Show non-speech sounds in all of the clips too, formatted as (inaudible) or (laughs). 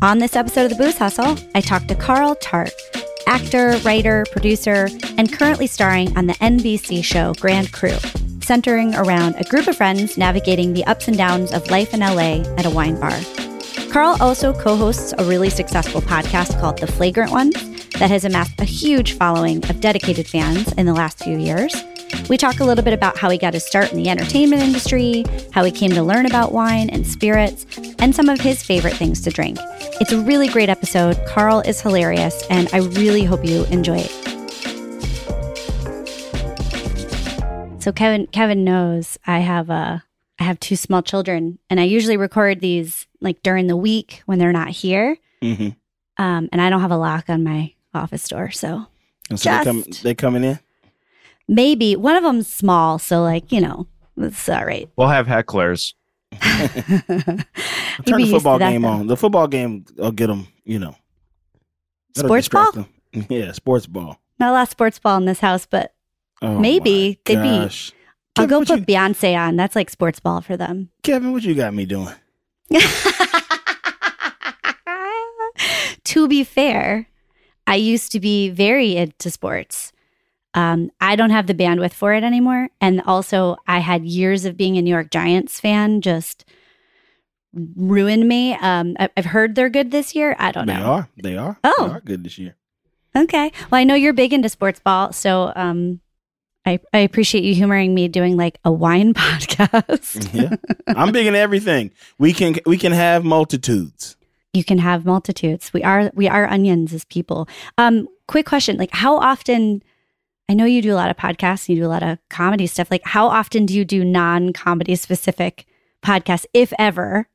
On this episode of The Booze Hustle, I talked to Carl Tart, actor, writer, producer, and currently starring on the NBC show Grand Crew, centering around a group of friends navigating the ups and downs of life in LA at a wine bar. Carl also co hosts a really successful podcast called The Flagrant Ones that has amassed a huge following of dedicated fans in the last few years. We talk a little bit about how he got his start in the entertainment industry, how he came to learn about wine and spirits, and some of his favorite things to drink. It's a really great episode. Carl is hilarious, and I really hope you enjoy it. So Kevin Kevin knows I have a I have two small children, and I usually record these like during the week when they're not here. Mm-hmm. Um, and I don't have a lock on my office door, so And so they come they coming in. maybe one of them's small, so like you know it's all right. We'll have hecklers. (laughs) Turn the football game though. on. The football game will get them. You know, Sports ball? them. (laughs) Yeah, sports ball. Not a lot of sports ball in this house, but Oh Maybe. They'd be-. I'll Kevin, go put you, Beyonce on. That's like sports ball for them. Kevin, what you got me doing? (laughs) to be fair, I used to be very into sports. Um, I don't have the bandwidth for it anymore. And also, I had years of being a New York Giants fan just ruined me. Um, I- I've heard they're good this year. I don't They know. They are. They are. Oh. They are good this year. Okay. Well, I know you're big into sports ball. So um, I, I appreciate you humoring me doing like a wine (laughs) podcast. (laughs) Yeah, I'm big in everything. We can we can have multitudes. you can have multitudes. We are we are onions as people. Um, quick question: like, how often? I know you do a lot of podcasts, you do a lot of comedy stuff. Like, how often do you do non-comedy specific podcasts, if ever?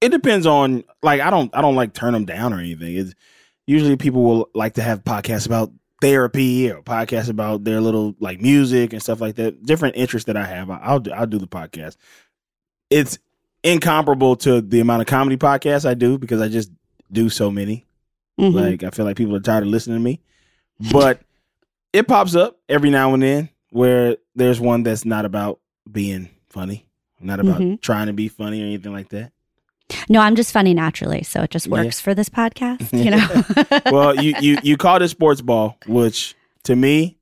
It depends on like I don't I don't like turn them down or anything. It's usually people will like to have podcasts about therapy or podcasts about their little like music and stuff like that. Different interests that I have. I'll do, I'll do the podcast. It's incomparable to the amount of comedy podcasts I do because I just do so many. Mhm. Like I feel like people are tired of listening to me. But it pops up every now and then where there's one that's not about being funny, not about Mhm. trying to be funny or anything like that. no, I'm just funny naturally, so it just Yeah. works for this podcast. You (laughs) know. (laughs) well, you you you called it sports ball, which to me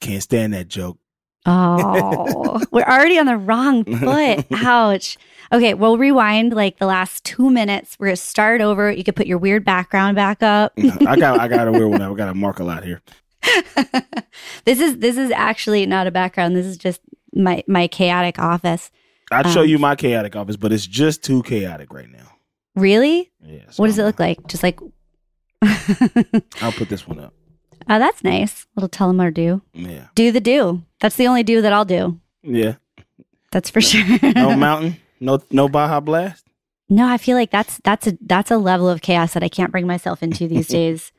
can't stand that joke. Oh, (laughs) we're already on the wrong foot. Ouch. Okay, we'll rewind like the last two minutes. We're gonna start over. You could put your weird background back up. I got I got a weird one. I got a mark a lot here. (laughs) this is this is actually not a background. This is just my my chaotic office. I'd show Um, you my chaotic office, but it's just too chaotic right now. Really? Yeah. so What does it look like? Just like (laughs) I'll put this one up. Oh, that's nice. Little tell them or do. Yeah. Do the do. That's the only do that I'll do. Yeah. That's for sure. (laughs) No mountain. No no Baja Blast. No, I feel like that's that's a that's a level of chaos that I can't bring myself into these days.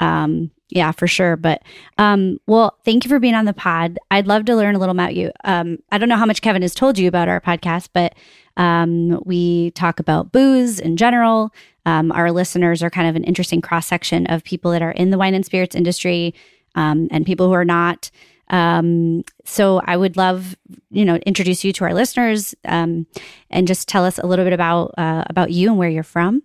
Um, yeah, for sure. But um, well, thank you for being on the pod. I'd love to learn a little about you. Um, I don't know how much Kevin has told you about our podcast, but um, we talk about booze in general. Um, our listeners are kind of an interesting cross section of people that are in the wine and spirits industry um, and people who are not. Um, so I would love, you know, introduce you to our listeners um, and just tell us a little bit about uh, about you and where you're from.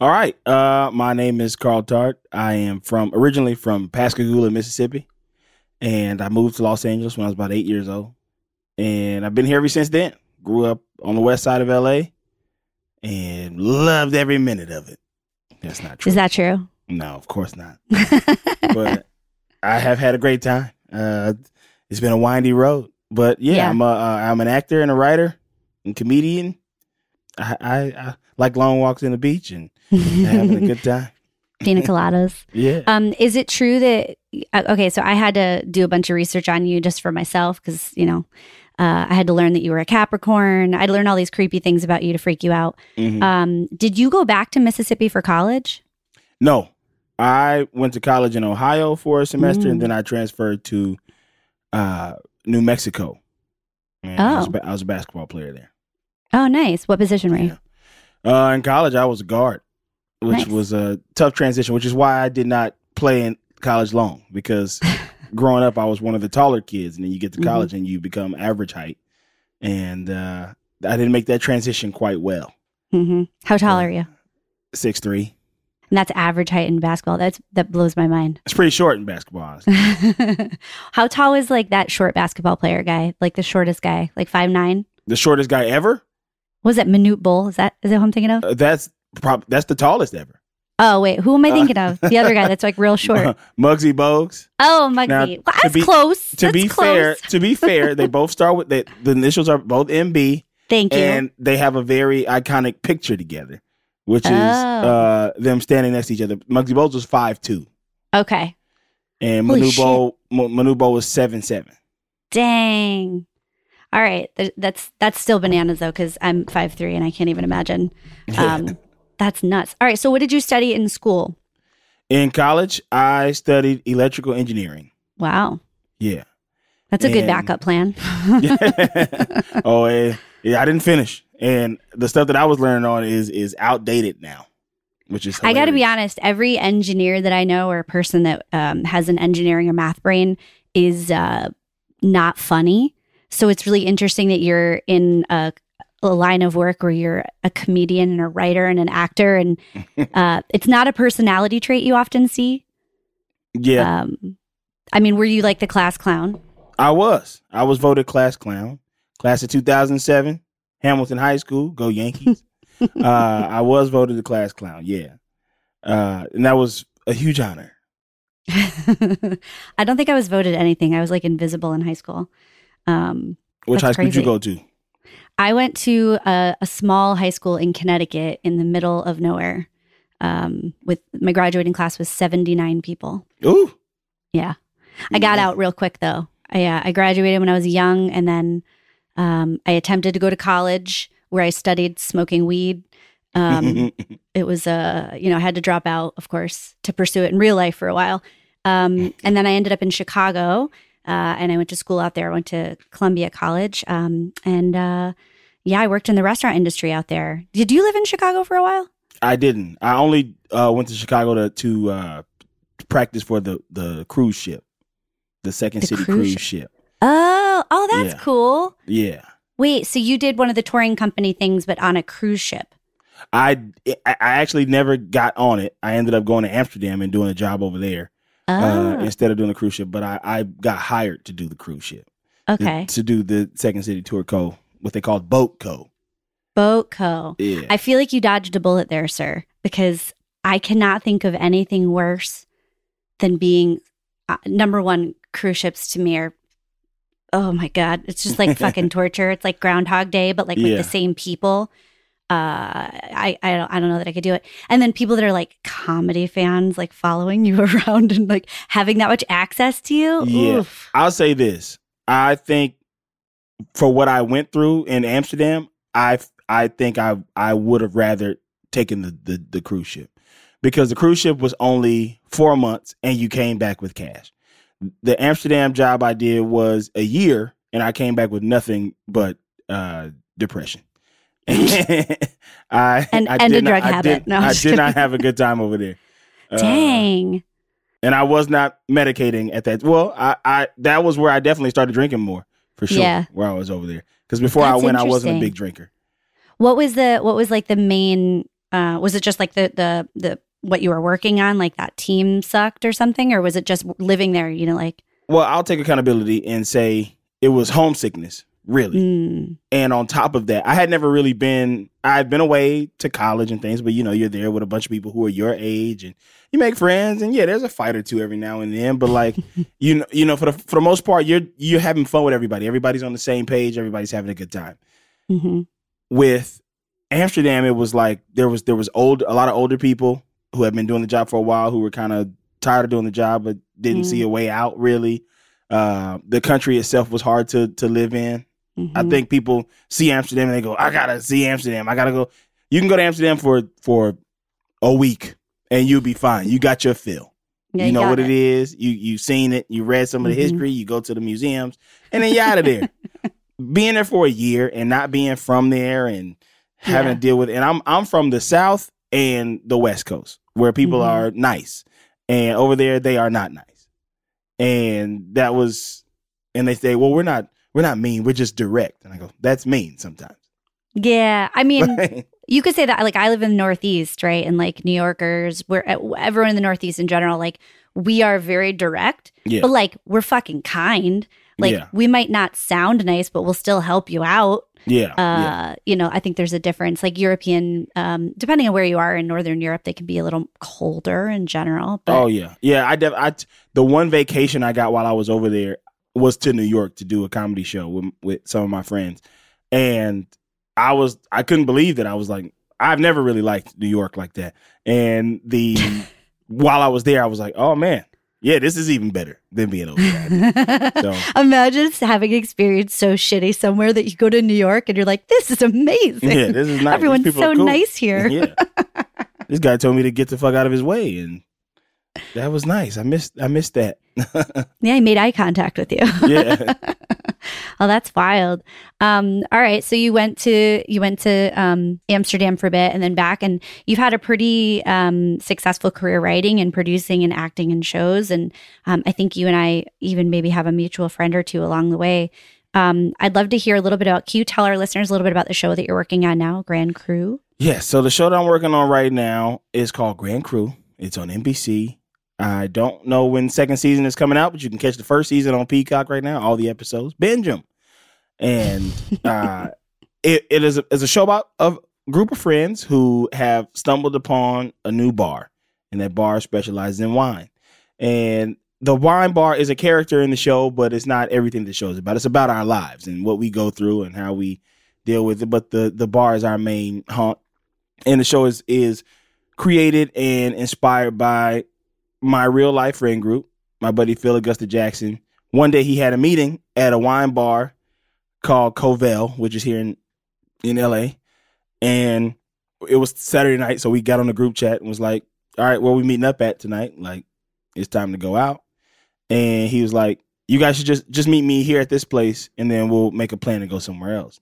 All right. Uh, my name is Carl Tart. I am from originally from Pascagoula, Mississippi, and I moved to Los Angeles when I was about eight years old, and I've been here ever since then. Grew up on the west side of LA and loved every minute of it. That's not true. Is that true? no, of course not. (laughs) but I have had a great time. Uh, it's been a windy road, but yeah, Yeah. I'm a, uh, I'm an actor and a writer and comedian. I, I, I like long walks in the beach and having a good (laughs) time. Pina (laughs) coladas. Yeah. Um, is it true that uh, okay? So I had to do a bunch of research on you just for myself because you know uh, I had to learn that you were a Capricorn. I'd learn all these creepy things about you to freak you out. Mhm. Um, did you go back to Mississippi for college? No, I went to college in Ohio for a semester, Mm. and then I transferred to uh, New Mexico. And I, was, Oh. ba- I was a basketball player there. Oh, nice. What position were you? Uh, in college, I was a guard, which Nice. was a tough transition. Which is why I did not play in college long because (laughs) growing up, I was one of the taller kids, and then you get to Mhm. college and you become average height, and uh, I didn't make that transition quite well. hmm How tall Yeah. are you? Six three. And that's average height in basketball. That's that blows my mind. It's pretty short in basketball. (laughs) How tall is like that short basketball player guy? Like the shortest guy, like five nine. the shortest guy ever. Was it Manute Bol? Is that is that who I'm thinking of? Uh, that's prob- that's the tallest ever. Oh wait, who am I uh, thinking of? The other guy that's like real (laughs) short. Muggsy Bogues. Oh, Now, Muggsy. Well, to be- close. To That's be close. fair, to be fair, they (laughs) both start with the, the initials are both MB, Thank you. and they have a very iconic picture together, which is Oh. uh, them standing next to each other. Muggsy Bogues was five two, okay. and Holy Manubo Manubo was seven seven. Dang. All right. Th- That's that's still bananas though, because I'm five three and I can't even imagine. (laughs) Um, that's nuts. All right. So what did you study in school? In college, I studied electrical engineering. Wow. Yeah. That's a good backup plan. (laughs) (laughs) oh, eh, yeah, I didn't finish, and the stuff that I was learning on is is outdated now, which is I got to be honest. Every engineer that I know, or a person that um, has an engineering or math brain, is uh, not funny. So it's really interesting that you're in a, a line of work where you're a comedian and a writer and an actor, and (laughs) uh, it's not a personality trait you often see. Yeah, Um, I mean, were you like the class clown? I was. I was voted class clown, class of 2007, Hamilton High School, go Yankees. (laughs) uh, I was voted the class clown, yeah. Uh, and that was a huge honor. (laughs) I don't think I was voted anything. I was like invisible in high school. Um, Which high school did you go to? I went to a, a small high school in Connecticut in the middle of nowhere. Um, with my graduating class was 79 people. Ooh. Yeah. I got out real quick though. I, uh, I graduated when I was young and then um, I attempted to go to college where I studied smoking weed. Um, (laughs) it was uh you know i had to drop out of course to pursue it in real life for a while um, and then i ended up in chicago uh, and i went to school out there i went to columbia college um, and uh, yeah i worked in the restaurant industry out there did you live in chicago for a while I didn't. I only uh, went to Chicago to to uh, practice for the the cruise ship, the Second The City cruise cruise ship. oh oh that's Yeah. cool Yeah. wait so you did one of the touring company things but on a cruise ship I I actually never got on it. I ended up going to Amsterdam and doing a job over there uh, instead of doing the cruise ship. But I, I got hired to do the cruise ship. okay To do the Second City Tour Co. What they called Boat Co. boat co Yeah. I feel like you dodged a bullet there, sir, because I cannot think of anything worse than being uh, number one. Cruise ships to me are, oh my god, it's just like (laughs) fucking torture. It's like Groundhog Day, but like with the same people. Uh, I I don't I don't know that I could do it. And then people that are like comedy fans, like following (laughs) you around and like having that much access to you. Yeah. Oof. I'll say this. I think for what I went through in Amsterdam, I I think I I would have rather taken the, the the cruise ship because the cruise ship was only four months and you came back with cash. The Amsterdam job I did was a year and I came back with nothing but uh, depression. (laughs) I And- I and a not- drug I habit. did- No, I did not have a good time over there. (laughs) Uh, Dang. and I was not medicating at that. Well, I, I that was where I definitely started drinking more for sure. Yeah. where I was over there because before That's I went, I wasn't a big drinker. What was the what was like the main uh was it just like the the the what you were working on like that team sucked or something or was it just living there you know like Well, I'll take accountability and say it was homesickness really. Mm. And on top of that, I had never really been. I had been away to college and things, but you know, you're there with a bunch of people who are your age, and you make friends. And yeah, there's a fight or two every now and then, but like (laughs) you know, you know, for the for the most part, you're you're having fun with everybody. Everybody's on the same page. Everybody's having a good time. hmm With Amsterdam, it was like there was there was old a lot of older people who had been doing the job for a while who were kind of tired of doing the job but didn't Mm. see a way out. Really, uh, the country itself was hard to to live in. I Mhm. think people see Amsterdam and they go, I gotta see Amsterdam. I gotta go. You can go to Amsterdam for for a week and you'll be fine. You got your fill. Yeah, you know what it is. You you seen it. You read some of the Mhm. history. You go to the museums and then you're out of there. (laughs) being there for a year and not being from there and having Yeah. to deal with It. and I'm I'm from the South and the West Coast where people Mhm. are nice. And over there they are not nice. And that was and they say, Well, we're not we're not mean, we're just direct. And I go, That's mean sometimes. Yeah, I (laughs) mean, you could say that. Like, I live in the Northeast, right? And like New Yorkers, we're everyone in the Northeast in general. Like, we are very direct, yeah. but like we're fucking kind. Like, Yeah. we might not sound nice, but we'll still help you out. Yeah. Uh, yeah. You know, I think there's a difference. Like European, um, depending on where you are in Northern Europe, they can be a little colder in general. But Oh yeah. Yeah. I def- I t- the one vacation I got while I was over there was to New York to do a comedy show with with some of my friends. And I was I couldn't believe that I was like I've never really liked New York like that. And the (laughs) while I was there I was like, "Oh man. Yeah, this is even better than being over there." (laughs) So- Imagine having an experience so shitty somewhere that you go to New York and you're like, this is amazing. yeah, this is nice. Everyone's so cool. nice here. Yeah. (laughs) this guy told me to get the fuck out of his way and that was nice. I missed I missed that. (laughs) Yeah, he made eye contact with you. (laughs) Yeah. (laughs) oh, that's wild. Um, all right, so you went to you went to um, Amsterdam for a bit and then back, and you've had a pretty um, successful career writing and producing and acting in shows. And um, I think you and I even maybe have a mutual friend or two along the way. Um, I'd love to hear a little bit about. Can you tell our listeners a little bit about the show that you're working on now, Grand Crew? Yeah, so the show that I'm working on right now is called Grand Crew. It's on NBC. I don't know when second season is coming out, but you can catch the first season on Peacock right now. All the episodes, binge them, and (laughs) uh, it, it is a, is a show about a group of friends who have stumbled upon a new bar, and that bar specializes in wine. And the wine bar is a character in the show, but it's not everything the show is about. It's about our lives and what we go through and how we deal with it. But the the bar is our main haunt, and the show is is created and inspired by my real life friend group, my buddy Phil Augusta Jackson. One day he had a meeting at a wine bar called Covell, which is here in in LA, and it was Saturday night, so we got on the group chat and was like, "All right, where we meeting up at tonight? Like, it's time to go out." And he was like, "You guys should just just meet me here at this place, and then we'll make a plan to go somewhere else."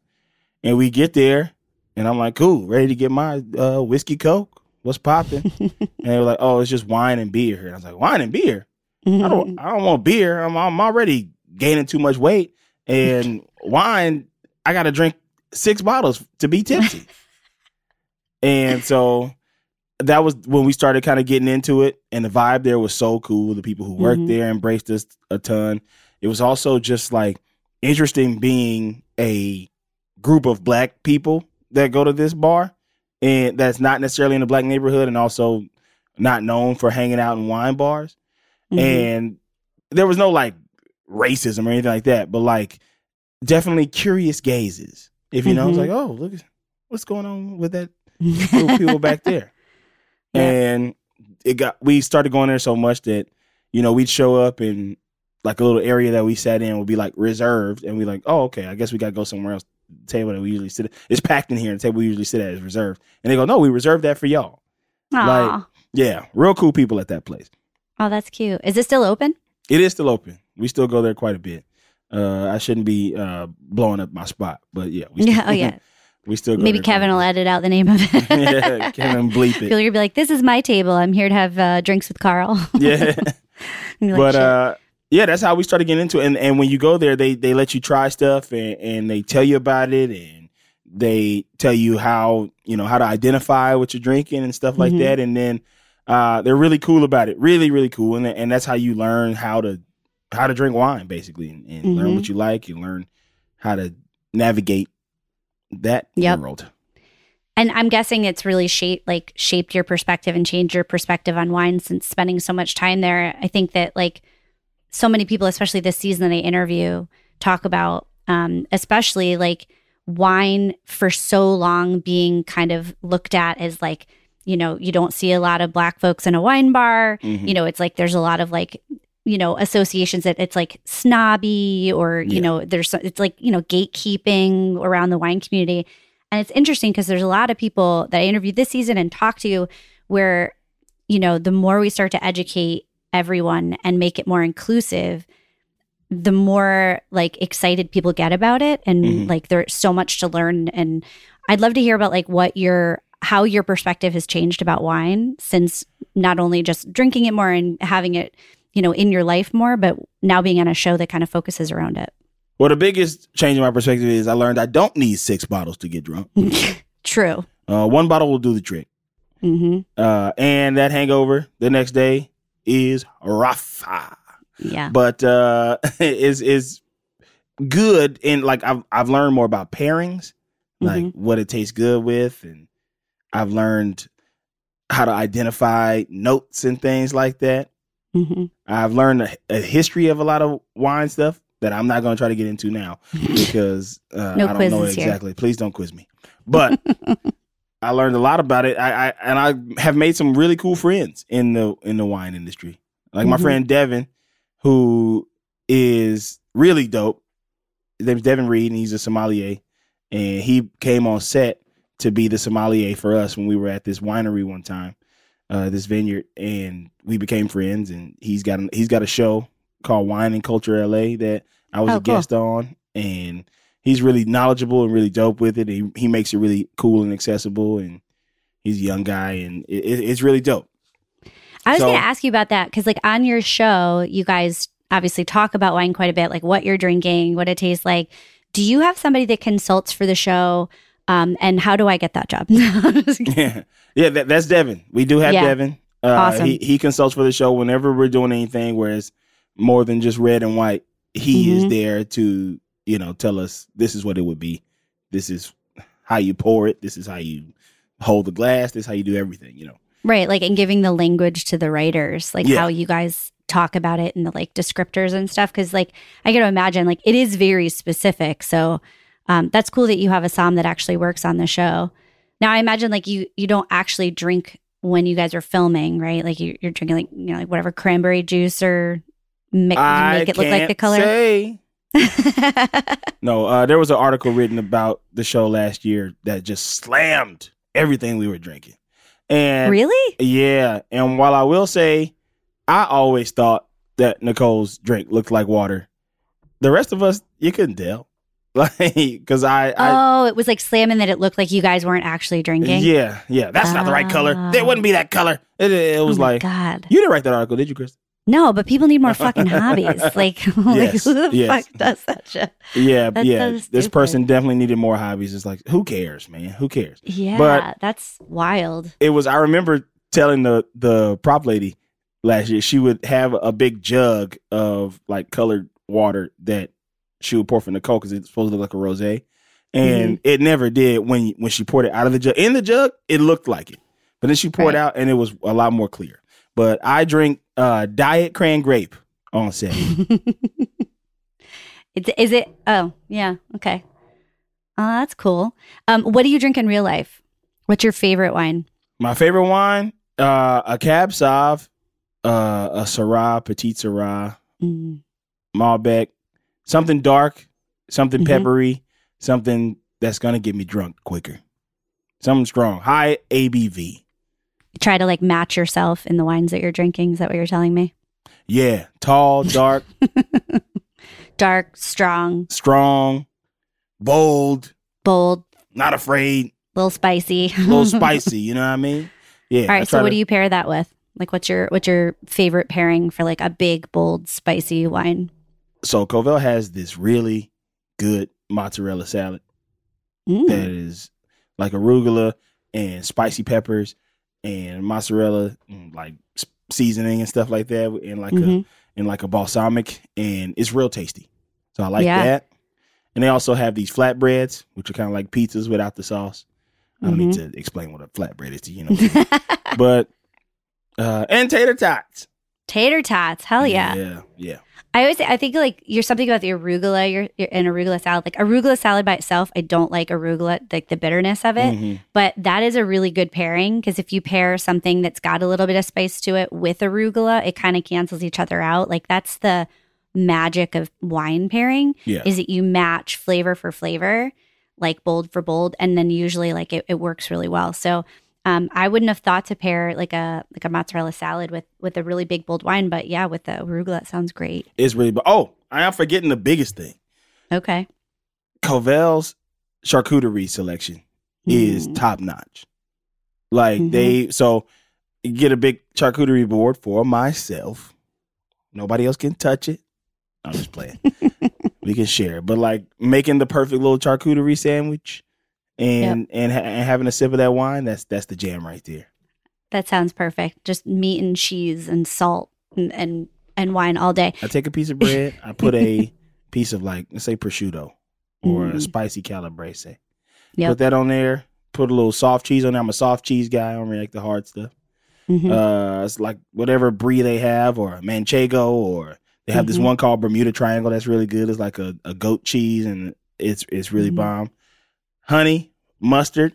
And we get there, and I'm like, "Cool, ready to get my uh, whiskey coke? What's popping?" (laughs) and they were like, "Oh, it's just wine and beer. And I was like, "Wine and beer? I don't, I don't want beer. I'm, I'm already gaining too much weight, and (laughs) wine. I got to drink six bottles to be tipsy." (laughs) and so that was when we started kind of getting into it, and the vibe there was so cool. The people who worked Mhm. there embraced us a ton. It was also just like interesting being a group of black people that go to this bar, and that's not necessarily in a black neighborhood, and also not known for hanging out in wine bars Mhm. and there was no like racism or anything like that, but like definitely curious gazes. If you know, it's Mhm. like, oh, look, what's going on with that (laughs) group of people back there, Yeah. and it got we started going there so much that you know we'd show up and like a little area that we sat in would be like reserved, and we like, oh, okay, I guess we got to go somewhere else. Table that we usually sit at it's packed in here, and the table we usually sit at is reserved, and they go, no, we reserved that for y'all. Aw. Yeah, real cool people at that place. oh, that's cute. Is it still open? It is still open. We still go there quite a bit. Uh, I shouldn't be uh, blowing up my spot, but yeah, we (laughs) still, Yeah. Oh, yeah. (laughs) we still go Maybe Kevin will edit out the name of it. (laughs) yeah, Kevin bleep it. You'll be like, "This is my table. I'm here to have uh, drinks with Carl." Yeah, like, but uh, yeah, that's how we started getting into it. And and when you go there, they they let you try stuff and and they tell you about it and they tell you how you know how to identify what you're drinking and stuff like Mhm. that. And then uh, they're really cool about it, really really cool. And and that's how you learn how to how to drink wine basically and, and learn Mhm. what you like. You learn how to navigate that Yep. world. And I'm guessing it's really shaped like shaped your perspective and changed your perspective on wine since spending so much time there. I think that like so many people, especially this season that I interview, talk about um, especially like wine for so long being kind of looked at as like, you know, you don't see a lot of black folks in a wine bar. Mhm. You know, it's like there's a lot of like, you know, associations that it's like snobby or, you Yeah. know, there's it's like, you know, gatekeeping around the wine community. And it's interesting because there's a lot of people that I interviewed this season and talked to where, you know, the more we start to educate everyone and make it more inclusive, the more like excited people get about it. And Mhm. like there's so much to learn. And I'd love to hear about like what your, how your perspective has changed about wine since not only just drinking it more and having it, you know, in your life more, but now being on a show that kind of focuses around it. Well, the biggest change in my perspective is I learned I don't need six bottles to get drunk. (laughs) True. Uh, one bottle will do the trick. hmm Uh, and that hangover the next day is rough. Yeah. But uh, (laughs) is is good and like I've I've learned more about pairings, like Mhm. what it tastes good with, and I've learned how to identify notes and things like that. hmm I've learned a, a history of a lot of wine stuff that I'm not going to try to get into now (laughs) because uh, No I don't know quizzes here. exactly. Please don't quiz me. But (laughs) I learned a lot about it. I, I and I have made some really cool friends in the in the wine industry. Like my Mhm. friend Devin, who is really dope. His name's Devin Reed, and he's a sommelier. And he came on set to be the sommelier for us when we were at this winery one time, uh, this vineyard, and we became friends. And he's got an, he's got a show called Wine and Culture LA that I was Oh, a cool. guest on, and he's really knowledgeable and really dope with it. He he makes it really cool and accessible, and he's a young guy, and it, it, it's really dope. I was So- going to ask you about that because, like, on your show, you guys obviously talk about wine quite a bit, like what you're drinking, what it tastes like. Do you have somebody that consults for the show? Um, and how do I get that job? (laughs) yeah, (laughs) yeah, that, that's Devin. We do have Yeah. Devin. Uh, Awesome. He he consults for the show whenever we're doing anything where it's more than just red and white. He is Mhm. there to you know tell us this is what it would be. This is how you pour it. This is how you hold the glass. This is how you do everything. You know. right. Like, and giving the language to the writers, like Yeah. how you guys talk about it and the like descriptors and stuff. Cause, like, I got to imagine, like, it is very specific. So, um, that's cool that you have a som that actually works on the show. Now, I imagine, like, you, you don't actually drink when you guys are filming, right? Like, you, you're drinking, like, you know, like whatever cranberry juice or make, make it look like the color. Say. (laughs) No, uh, there was an article written about the show last year that just slammed everything we were drinking. And really? Yeah, and while I will say, I always thought that Nicole's drink looked like water. The rest of us, you couldn't tell, (laughs) like because I, I oh, it was like slamming that it looked like you guys weren't actually drinking. yeah, yeah, that's not the right color. It wouldn't be that color. It, it Oh was my like God. you didn't write that article, did you, Chris? No, but people need more fucking (laughs) hobbies. Like, (laughs) like Yes, who the yes. fuck does that shit? Yeah, That's yeah. so This person definitely needed more hobbies. It's like, who cares, man? Who cares? Yeah, But- that's wild. it was I remember telling the the prop lady last year she would have a big jug of like colored water that she would pour for Nicole because it's supposed to look like a rosé, and mm-hmm. it never did when when she poured it out of the jug. In the jug, it looked like it, but then she poured Right. out and it was a lot more clear. But I drink uh, diet cran grape on set. (laughs) Is, is it? Oh, yeah. Okay. Oh, that's cool. Um, what do you drink in real life? What's your favorite wine? My favorite wine, uh, a Cab Sauv, uh, a Syrah, Petit Syrah, Mm. Malbec, something dark, something Mhm. peppery, something that's gonna get me drunk quicker. Something strong, high ABV. Try to like match yourself in the wines that you're drinking. Is that what you're telling me? Yeah, tall, dark, (laughs) Dark, strong, strong, bold, bold, not afraid, little spicy. a little (laughs) spicy. You know what I mean? Yeah. All right. So, what do you pair that with? Like, what's your what's your favorite pairing for like a big, bold, spicy wine? So Covell has this really good mozzarella salad Mm. that is like arugula and spicy peppers and mozzarella and like seasoning and stuff like that and like a Mhm. and like a balsamic and it's real tasty. So I like Yeah. that. And they also have these flatbreads, which are kind of like pizzas without the sauce. I don't need Mm-hmm. to explain what a flatbread is to you, know. (laughs) but uh and tater tots. Tater tots. Hell yeah. Yeah, yeah. I always I think like you're something about the arugula, you're, in arugula salad. Like arugula salad by itself, I don't like arugula, like the bitterness of it. Mhm. But that is a really good pairing because if you pair something that's got a little bit of spice to it with arugula, it kind of cancels each other out. Like that's the magic of wine pairing Yeah. is that you match flavor for flavor, like bold for bold, and then usually like it, it works really well. So um, I wouldn't have thought to pair like a like a mozzarella salad with with a really big bold wine, but yeah, with the arugula, it sounds great. It's really but oh, I am forgetting the biggest thing. Okay. Covell's charcuterie selection is Mm. top notch. Like Mhm. they so get a big charcuterie board for myself. Nobody else can touch it. I'm just playing. (laughs) we can share, but like making the perfect little charcuterie sandwich and and, ha- and having a sip of that wine, that's that's the jam right there. That sounds perfect. Just meat and cheese and salt and and, and wine all day. I take a piece of bread, I put a (laughs) piece of like let's say prosciutto or a Mm. spicy calabrese. Yep. Put that on there. Put a little soft cheese on there. I'm a soft cheese guy. I don't really like the hard stuff. Mhm. Uh, it's like whatever brie they have, or manchego, or they have this Mhm. one called Bermuda Triangle that's really good. It's like a, a goat cheese, and it's it's really Mhm. bomb. Honey, mustard.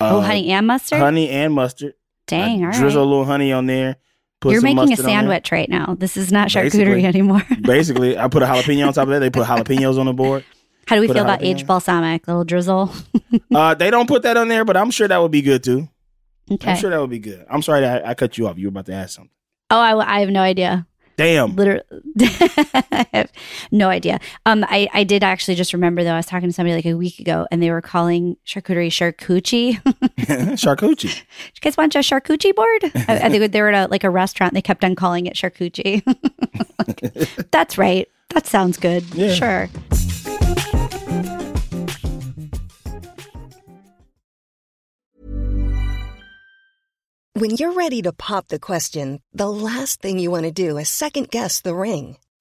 oh, uh, honey and mustard. honey and mustard. Dang, I all right. drizzle a little honey on there. Put You're making a sandwich right now. This is not charcuterie Basically. anymore. (laughs) Basically, I put a jalapeno on top of that. They put jalapenos on the board. How do we Put feel about aged balsamic? Little drizzle. (laughs) Uh, they don't put that on there, but I'm sure that would be good too. Okay. I'm sure that would be good. I'm sorry that I, I cut you off. You were about to ask something. Oh, I, I have no idea. Damn. Literally, (laughs) no idea. Um, I, I did actually just remember though. I was talking to somebody like a week ago, and they were calling charcuterie charcuterie. (laughs) Charcuterie. (laughs) you guys want a charcuterie board? I, I think they were at a, like a restaurant. They kept on calling it charcuterie. Like, (laughs) That's right. That sounds good. Yeah. Sure. When you're ready to pop the question, the last thing you want to do is second guess the ring.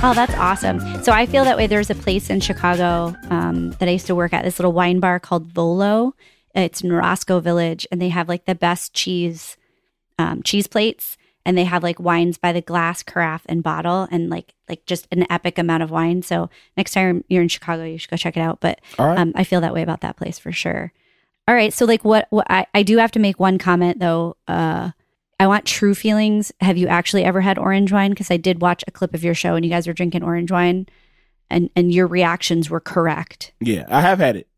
Oh, that's awesome. So I feel that way. There's a place in Chicago um, that I used to work at, this little wine bar called Volo. It's in Roscoe Village, and they have like the best cheese um, cheese plates, and they have like wines by the glass, carafe, and bottle, and like like just an epic amount of wine. So next time you're in Chicago, you should go check it out. But right. um, I feel that way about that place for sure. All right, so like what, what I, I do have to make one comment though. Uh, I want true feelings. Have you actually ever had orange wine? Because I did watch a clip of your show and you guys were drinking orange wine. and and your reactions were correct. Yeah, I have had it.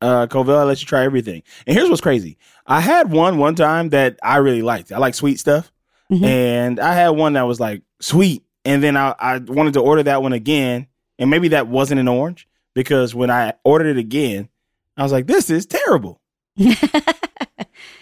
Uh, Covell lets you try everything. And here's what's crazy. I had one one time that I really liked. I like sweet stuff. Mhm. And I had one that was like sweet. And then I, I wanted to order that one again. And maybe that wasn't an orange because when I ordered it again, I was like, this is terrible. (laughs)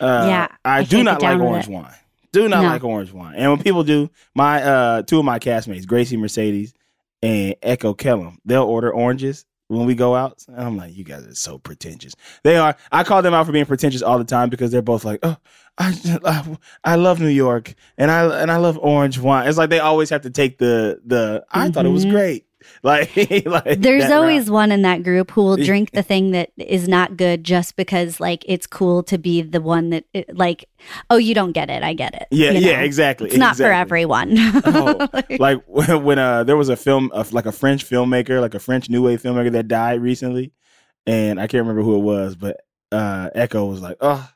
Uh, Yeah, I, I do can't like orange wine. Do not No. like orange wine. And when people do, my uh two of my castmates, Grasie Mercedes and Echo Kellum, they'll order oranges when we go out. And I'm like, you guys are so pretentious. They are. I call them out for being pretentious all the time because they're both like, oh, I, I, I love New York and I and I love orange wine. It's like they always have to take the the. I thought it was Mhm. great. (laughs) Like, (laughs) like There's always route. one in that group who will (laughs) drink the thing that is not good just because like it's cool to be the one that it, like oh you don't get it I get it. yeah you yeah exactly. It's not for everyone. Oh, like when, when uh there was a film of like a French filmmaker, like a French new wave filmmaker that died recently, and I can't remember who it was, but uh Echo was like, "Oh,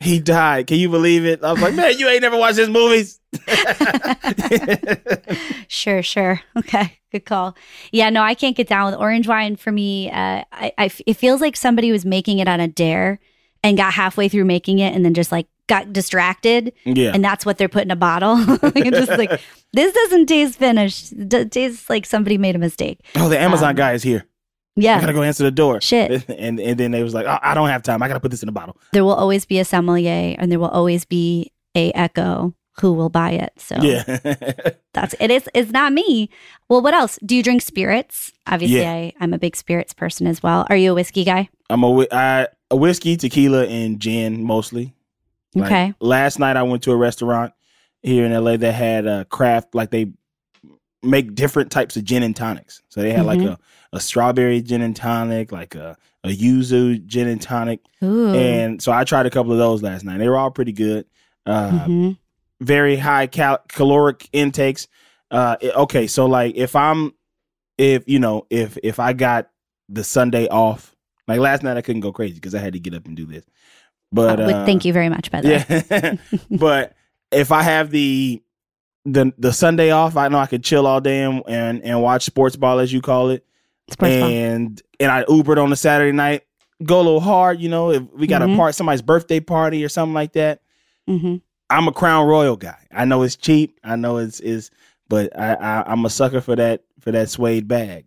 he died. Can you believe it?" I was like, "Man, you ain't never watched his movies." (laughs) sure, sure. Okay, good call. Yeah, no, I can't get down with orange wine. For me, uh, I, I it feels like somebody was making it on a dare and got halfway through making it and then just like got distracted, yeah. and that's what they're putting in a bottle. (laughs) just like this doesn't taste finished. It tastes like somebody made a mistake. oh, the Amazon um, guy is here. I Yeah, gotta go answer the door. Shit. (laughs) And and then they was like, oh, "I don't have time. I gotta put this in a bottle." there will always be a sommelier, and there will always be a echo who will buy it. So Yeah. (laughs) that's it is it's not me well what else do you drink spirits obviously Yeah. I, i'm a big spirits person as well are you a whiskey guy I'm a whi- whiskey, tequila, and gin mostly. Like, okay Last night I went to a restaurant here in LA that had a craft like they make different types of gin and tonics. So they had like Mhm. a, a strawberry gin and tonic, like a, a yuzu gin and tonic. Ooh. And so I tried a couple of those last night. They were all pretty good. Uh, Mhm. very high cal- caloric intakes. Uh, okay, so like if I'm, if you know, if if I got the Sunday off, like last night I couldn't go crazy because I had to get up and do this. But Uh, thank you very much by the way (laughs) but if I have the the the Sunday off, I know I could chill all day and and, and watch sports ball as you call it, sports ball. and and I Ubered on a Saturday night. Go a little hard, you know. If we got Mhm. a part somebody's birthday party or something like that, Mhm. I'm a Crown Royal guy. I know it's cheap. I know it's is, but I, I I'm a sucker for that for that suede bag.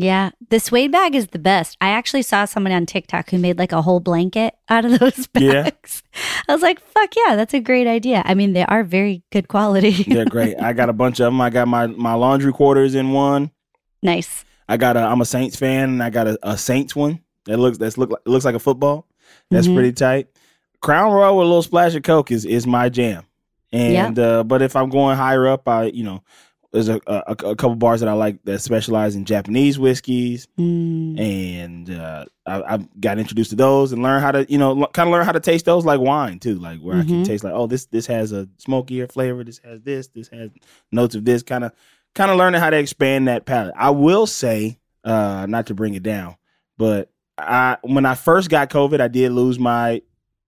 Yeah the suede bag is the best i actually saw someone on tiktok who made like a whole blanket out of (laughs) those bags. Yeah. i was like fuck yeah that's a great idea i mean they are very good quality (laughs) They're great. I got a bunch of them. I got my my laundry quarters in one. nice I got a I'm a Saints fan and I got a, a Saints one that looks that's look like looks like a football. That's Mhm. pretty tight. Crown Royal with a little splash of Coke is is my jam. And uh but if I'm going higher up, I you know there's a, a a couple bars that I like that specialize in Japanese whiskeys, Mm. and uh, I, I got introduced to those and learn how to you know kind of learn how to taste those like wine too, like where I can Mhm. taste like oh this this has a smokier flavor, this has this, this has notes of this kind of kind of learning how to expand that palate. I will say, uh, not to bring it down, but I when I first got COVID, I did lose my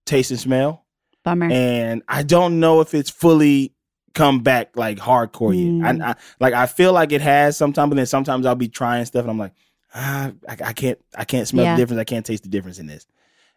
taste and smell, bummer and I don't know if it's fully come back like hardcore yet. Mm. I, I like I feel like it has sometimes, but then sometimes I'll be trying stuff and I'm like, ah, I, I can't I can't smell Yeah. the difference. I can't taste the difference in this,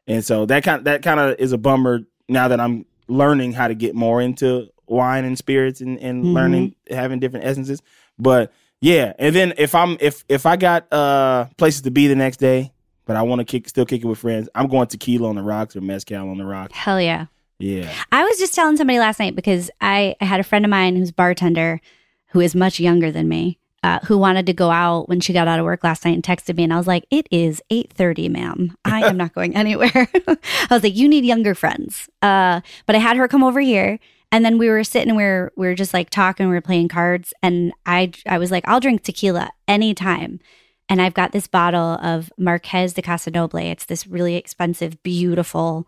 and so that kind that kind of is a bummer now that I'm learning how to get more into wine and spirits and, and Mhm. learning having different essences. But yeah, and then if I'm if if I got uh places to be the next day, but I want to kick still kick it with friends, I'm going tequila on the rocks or mezcal on the rocks. hell yeah Yeah, I was just telling somebody last night because I, I had a friend of mine who's bartender who is much younger than me. Uh, who wanted to go out when she got out of work last night and texted me and I was like, "It is eight thirty, ma'am. I am not going (laughs) anywhere." (laughs) I was like, "You need younger friends." Uh, but I had her come over here, and then we were sitting we were we were just like talking, we were playing cards, and I I was like, "I'll drink tequila anytime." And I've got this bottle of Marqués de Casa Noble. It's this really expensive, beautiful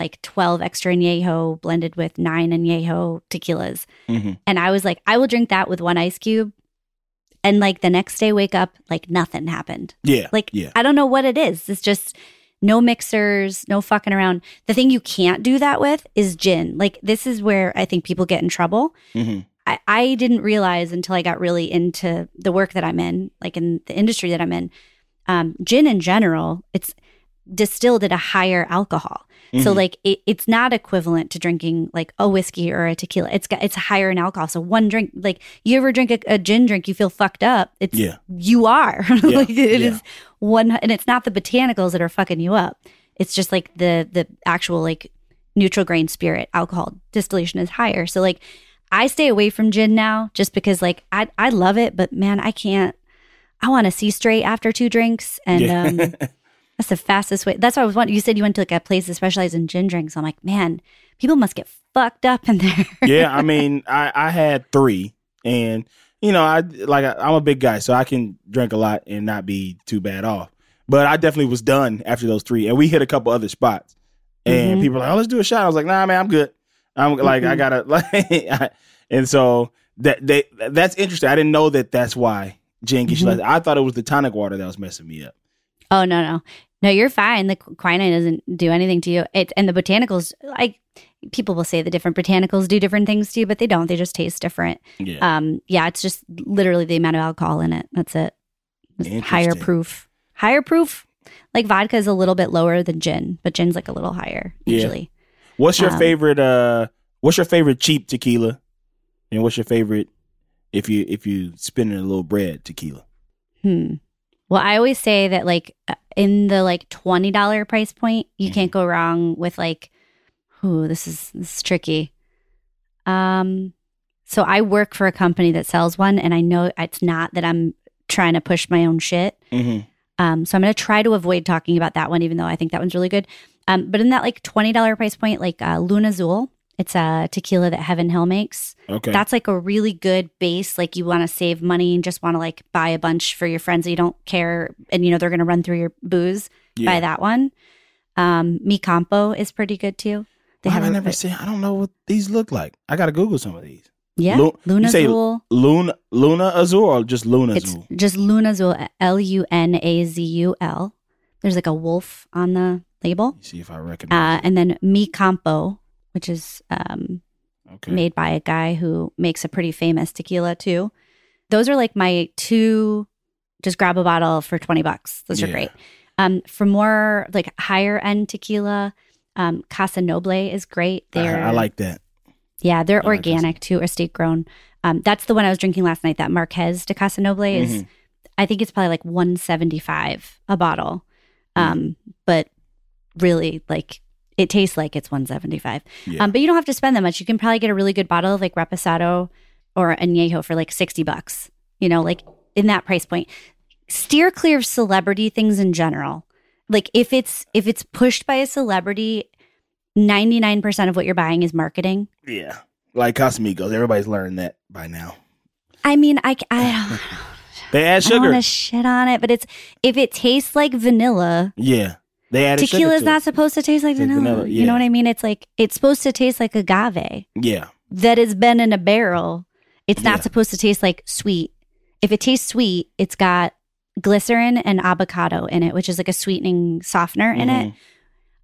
like 12 extra añejo blended with nine añejo tequilas. Mhm. And I was like, I will drink that with one ice cube. And like the next day, wake up like nothing happened. yeah, Like, yeah, I don't know what it is. It's just no mixers, no fucking around. The thing you can't do that with is gin. Like, this is where I think people get in trouble. hmm I, I didn't realize until I got really into the work that I'm in, like in the industry that I'm in, um, gin in general, it's distilled at a higher alcohol. So Mhm. like it, it's not equivalent to drinking like a whiskey or a tequila. It's got it's higher in alcohol. So one drink, like you ever drink a, a gin drink, you feel fucked up. It's Yeah. you are. (laughs) like it is yeah. one, and it's not the botanicals that are fucking you up. It's just like the the actual like neutral grain spirit alcohol distillation is higher. So like I stay away from gin now just because like I I love it, but man, I can't. I want to see straight after two drinks, and Yeah. um, (laughs) that's the fastest way. That's what I was wondering. You said you went to like a place that specialized in gin drinks. I'm like, man, people must get fucked up in there. (laughs) yeah, I mean, I I had three, and you know, I like I, I'm a big guy, so I can drink a lot and not be too bad off. But I definitely was done after those three, and we hit a couple other spots, and Mhm. people were like, "Oh, let's do a shot." I was like, "Nah, man, I'm good. I'm like, I Mhm. gotta (laughs) like," I- and so that they that's interesting. I didn't know that that's why gin gets you Mhm. like. I thought it was the tonic water that was messing me up. Oh no, no, no! You're fine. The quinine doesn't do anything to you. It and the botanicals, like people will say the different botanicals do different things to you, but they don't. They just taste different. Yeah, Um, yeah, it's just literally the amount of alcohol in it. That's it. Higher proof. Higher proof. Like vodka is a little bit lower than gin, but gin's like a little higher usually. Yeah. What's your Um, favorite? Uh, what's your favorite cheap tequila? And what's your favorite if you if you spinning a little bread tequila? Hmm. Well, I always say that like uh, in the like twenty dollar price point, you Mm-hmm. can't go wrong with like, ooh, this is this is tricky. Um, so I work for a company that sells one, and I know it's not that I'm trying to push my own shit. Mm-hmm. Um, so I'm going to try to avoid talking about that one, even though I think that one's really good. Um, but in that like twenty dollar price point, like uh, Luna Azul, it's a tequila that Heaven Hill makes. Okay. That's like a really good base. Like you want to save money and just want to like buy a bunch for your friends that you don't care, and you know they're going to run through your booze. yeah. Buy that one. Um, Mi Campo is pretty good too. Why have I a- never seen? I don't know what these look like. I got to Google some of these. yeah Lu- Luna you say Azul. Luna Luna Azul or just Luna It's Azul? just Luna Azul. L U N A Z U L. There's like a wolf on the label. See if I recognize. Uh, and then Mi Campo, which is um. Okay. made by a guy who makes a pretty famous tequila too. Those are like my two. Just grab a bottle for twenty bucks. Those are great. Um, for more like higher end tequila, um, Casa Noble is great. I, They're I like that. yeah, they're I like organic too, estate grown. Um, that's the one I was drinking last night. That Marqués de Casa Noble is, Mhm. I think it's probably like one seventy five a bottle. Mm. Um, but really like it tastes like it's 175 Yeah. um, but you don't have to spend that much you can probably get a really good bottle of like reposado or añejo for like 60 bucks you know like in that price point steer clear of celebrity things in general like if it's if it's pushed by a celebrity 99% of what you're buying is marketing yeah. Like Casamigos. Everybody's learned that by now. i mean i i, (laughs) don't. They add I sugar. want to shit on it but it's if it tastes like vanilla yeah. They added tequila is not supposed to taste like vanilla. vanilla, You know what I mean? It's like it's supposed to taste like agave Yeah. that has been in a barrel. It's not Yeah. supposed to taste like sweet. If it tastes sweet, it's got glycerin and abocado in it, which is like a sweetening softener in it. Mhm.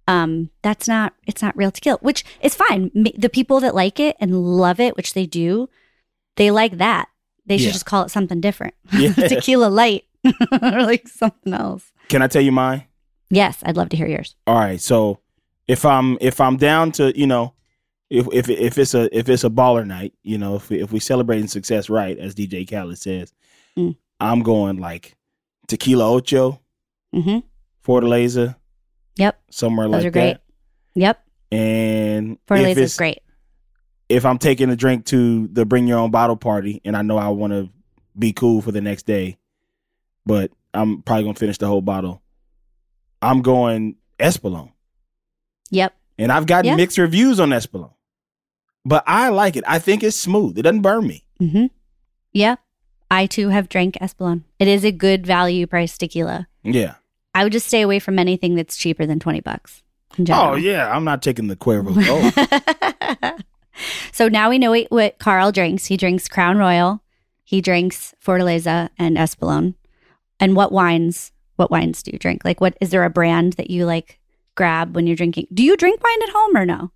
Um, that's not it's not real tequila, which is fine. The people that like it and love it, which they do, they like that. They should Yeah. just call it something different. Yeah. (laughs) tequila light (laughs) or like something else. Can I tell you mine? Yes, I'd love to hear yours. All right. So if I'm if I'm down to you know if if if it's a if it's a baller night, you know, if we, if we celebrating success right, as DJ Khaled says, Mm. I'm going like tequila ocho, Mm-hmm. Fortaleza, Yep. somewhere Those like are great. that. Yep. And if Fortaleza is great. If I'm taking a drink to the bring your own bottle party, and I know I want to be cool for the next day, but I'm probably gonna finish the whole bottle. I'm going Espolon. Yep. And I've gotten mixed reviews on Espolon. But I like it. I think it's smooth. It doesn't burn me. Mm-hmm. Yeah. I too have drank Espolon. It is a good value price tequila. Yeah. I would just stay away from anything that's cheaper than 20 bucks. Oh yeah. I'm not taking the Cuervo (laughs) Gold. so now we know what, Carl drinks. He drinks Crown Royal, he drinks Fortaleza and Espolon. And what wines? What wines do you drink? Like, what is there a brand that you like grab when you're drinking? Do you drink wine at home or no?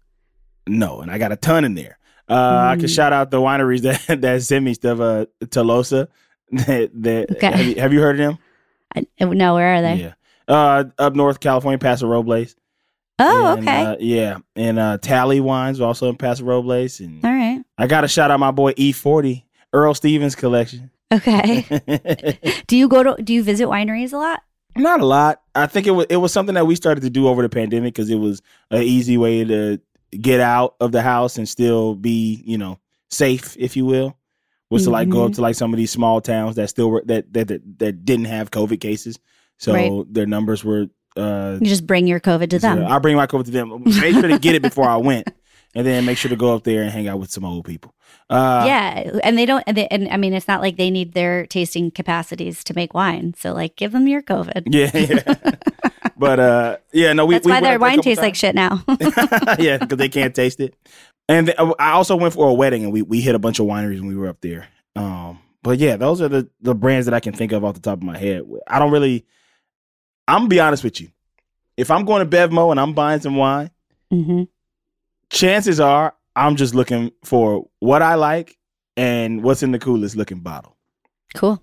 no, and I got a ton in there. Uh, I can Mm. shout out the wineries (laughs) that that sent me stuff. Uh, Tolosa. That, that Okay. have, you, have you heard of them? I, no, where are they? Yeah. Uh, up north, California, Paso Robles. Oh, And, okay. uh, yeah, and uh, Tally Wines also in Paso Robles, and All right. I got to shout out my boy E40 Earl Stevens collection. Okay. (laughs) (laughs) do you go to? Do you visit wineries a lot? Not a lot. I think it was it was something that we started to do over the pandemic because it was an easy way to get out of the house and still be, you know, safe, if you will. Was to like go up Mhm. to like some of these small towns that still were that that that, that didn't have COVID cases, so Right. their numbers were. uh You just bring your COVID to so them. I bring my COVID to them. Make sure to get it before I went, and then make sure to go up there and hang out with some old people. Uh, yeah, and they don't. And, they, and I mean, it's not like they need their tasting capacities to make wine. So, like, give them your COVID. yeah, yeah. (laughs) but uh, yeah, no, we. That's we why their up there a wine tastes like shit now. (laughs) yeah, because they can't taste it. And th- I also went for a wedding, and we we hit a bunch of wineries when we were up there. Um, but yeah, those are the the brands that I can think of off the top of my head. I don't really. I'm gonna be honest with you. If I'm going to Bevmo and I'm buying some wine, hmm chances are I'm just looking for what I like and what's in the coolest looking bottle. Cool.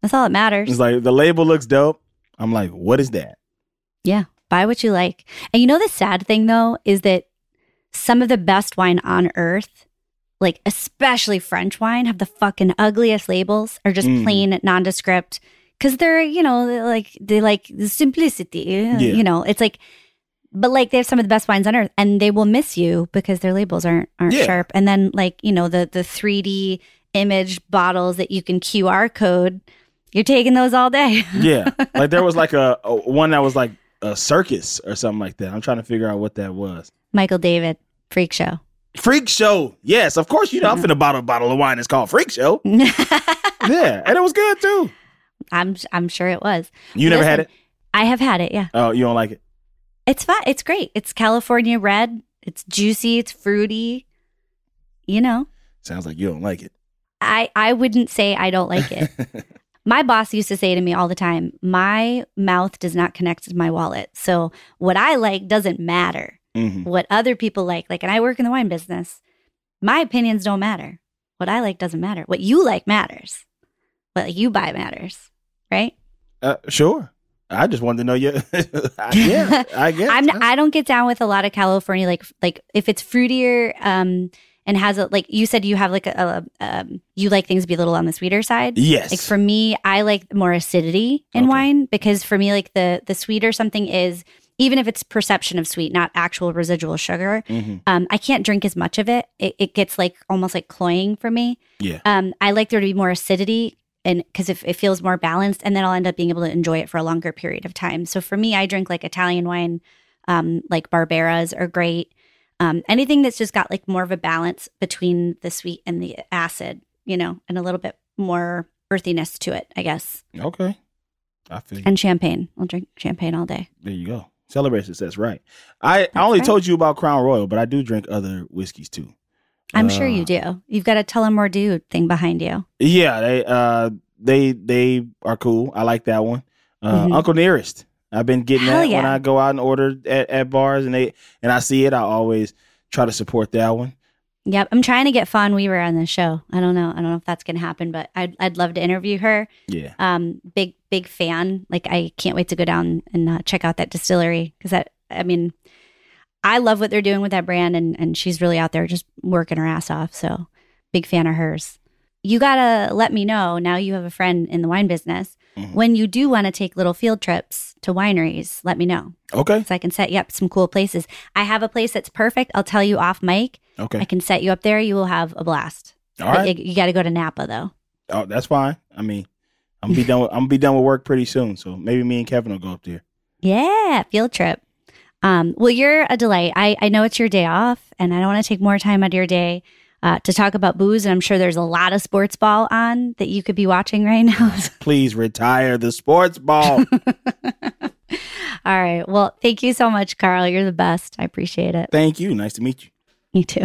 That's all that matters. It's like the label looks dope. I'm like, what is that? Yeah, buy what you like. And you know the sad thing though is that some of the best wine on earth, like especially French wine, have the fucking ugliest labels or just Mhm. plain nondescript because they're you know they're like they like the simplicity. You know, it's like. But like they have some of the best wines on earth, and they will miss you because their labels aren't aren't Yeah. sharp. And then like you know the the three D image bottles that you can QR code, you're taking those all day. (laughs) Yeah, like there was like a, a one that was like a circus or something like that. I'm trying to figure out what that was. Michael David, freak show. Freak Show. Yes, of course. You know, I'm finna bottle a bottle of wine. It's called Freak Show. (laughs) Yeah, and it was good too. I'm I'm sure it was. You never had it? I have had it. Yeah, Oh, you don't like it? It's fun. It's great. It's California red. It's juicy. It's fruity. You know, Sounds like you don't like it. I I wouldn't say I don't like it. (laughs) my boss used to say to me all the time, "My mouth does not connect to my wallet. So what I like doesn't matter. Mhm. What other people like, like, and I work in the wine business. My opinions don't matter. What I like doesn't matter. What you like matters. What you buy matters, right? Uh, sure. I just wanted to know you. (laughs) yeah, I (laughs) guess. I'm I don't get down with a lot of California like like if it's fruitier um and has a like you said you have like a, a um you like things to be a little on the sweeter side. yes. Like for me, I like more acidity in Okay. wine because for me like the the sweeter something is even if it's perception of sweet, not actual residual sugar, Mhm. um, I can't drink as much of it. It, it gets like almost like cloying for me. Yeah. Um, I like there to be more acidity and because it, it feels more balanced, and then I'll end up being able to enjoy it for a longer period of time. So for me, I drink like Italian wine, um, like Barberas are great. Um, anything that's just got like more of a balance between the sweet and the acid, you know, and a little bit more earthiness to it, I guess. Okay. I feel. And champagne. I'll drink champagne all day. There you go. Celebrate success, right? I, I only right. told you about Crown Royal, but I do drink other whiskeys too. I'm sure you Uh, do. You've got a Tullamore Dew thing behind you. Yeah, they uh they they are cool. I like that one. Uh, Mhm. Uncle Nearest. I've been getting Hell that when. I go out and order at, at bars and they and I see it. I always try to support that one. Yep, I'm trying to get Fawn Weaver on the show. I don't know. I don't know if that's going to happen, but I'd I'd love to interview her. Yeah. Um, big big fan. Like I can't wait to go down and uh, check out that distillery because that I mean, I love what they're doing with that brand, and and she's really out there just working her ass off. So big fan of hers. You gotta let me know now. You have a friend in the wine business. Mhm. When you do want to take little field trips to wineries, let me know Okay. so I can set you up some cool places. I have a place that's perfect. I'll tell you off mic. Okay. I can set you up there. You will have a blast. All right. You, got to go to Napa though. Oh, that's fine. I mean, I'm gonna be done. With, I'm gonna be done with work pretty soon, so maybe me and Kevin will go up there. (laughs) Yeah, field trip. Um, well, you're a delight. I, I know it's your day off, and I don't want to take more time out of your day uh, to talk about booze. And I'm sure there's a lot of sports ball on that you could be watching right now. (laughs) (laughs) Please retire the sports ball. (laughs) All right. Well, thank you so much, Carl. You're the best. I appreciate it. Thank you. Nice to meet you. Me too.